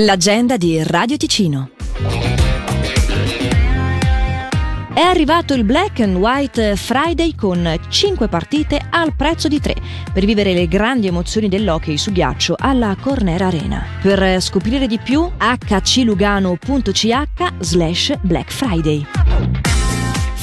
L'agenda di Radio Ticino. È arrivato il Black and White Friday con 5 partite al prezzo di 3 per vivere le grandi emozioni dell'hockey su ghiaccio alla Corner Arena. Per scoprire di più hclugano.ch slash Black Friday.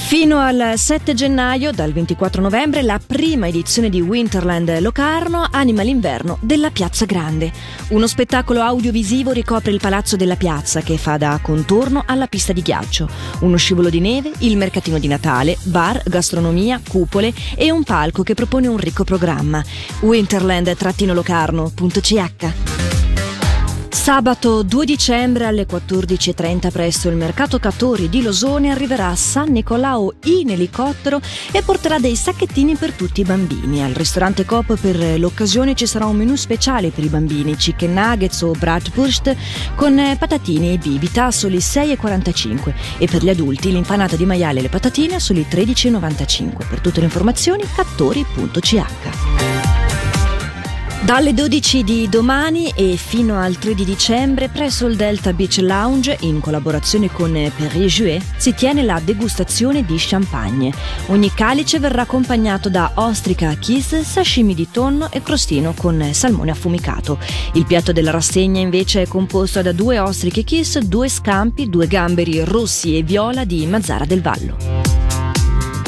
Fino al 7 gennaio, dal 24 novembre, la prima edizione di Winterland Locarno anima l'inverno della Piazza Grande. Uno spettacolo audiovisivo ricopre il palazzo della piazza che fa da contorno alla pista di ghiaccio. Uno scivolo di neve, il mercatino di Natale, bar, gastronomia, cupole e un palco che propone un ricco programma. Winterland-locarno.ch Sabato 2 dicembre alle 14.30 presso il Mercato Cattori di Losone arriverà San Nicolao in elicottero e porterà dei sacchettini per tutti i bambini. Al ristorante Coop per l'occasione ci sarà un menù speciale per i bambini, chicken nuggets o bratwurst con patatine e bibita a soli 6,45 e per gli adulti l'infanata di maiale e le patatine a soli 13,95. Per tutte le informazioni cattori.ch. Dalle 12 di domani e fino al 3 di dicembre presso il Delta Beach Lounge, in collaborazione con Perrier Jouet, si tiene la degustazione di champagne. Ogni calice verrà accompagnato da ostrica kiss, sashimi di tonno e crostino con salmone affumicato. Il piatto della rassegna invece è composto da due ostriche kiss, due scampi, due gamberi rossi e viola di Mazzara del Vallo.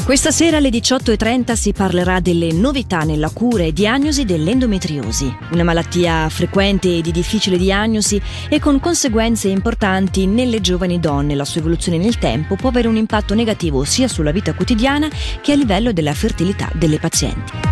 Questa sera alle 18.30 si parlerà delle novità nella cura e diagnosi dell'endometriosi, una malattia frequente e di difficile diagnosi e con conseguenze importanti nelle giovani donne. La sua evoluzione nel tempo può avere un impatto negativo sia sulla vita quotidiana che a livello della fertilità delle pazienti.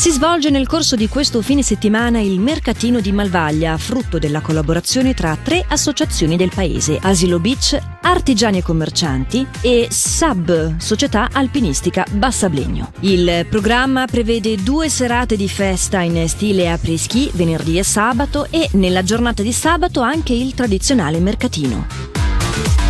Si svolge nel corso di questo fine settimana il Mercatino di Malvaglia, frutto della collaborazione tra tre associazioni del paese, Asilo Beach, Artigiani e Commercianti e SAB, Società Alpinistica Bassablegno. Il programma prevede due serate di festa in stile après-ski venerdì e sabato e nella giornata di sabato anche il tradizionale mercatino.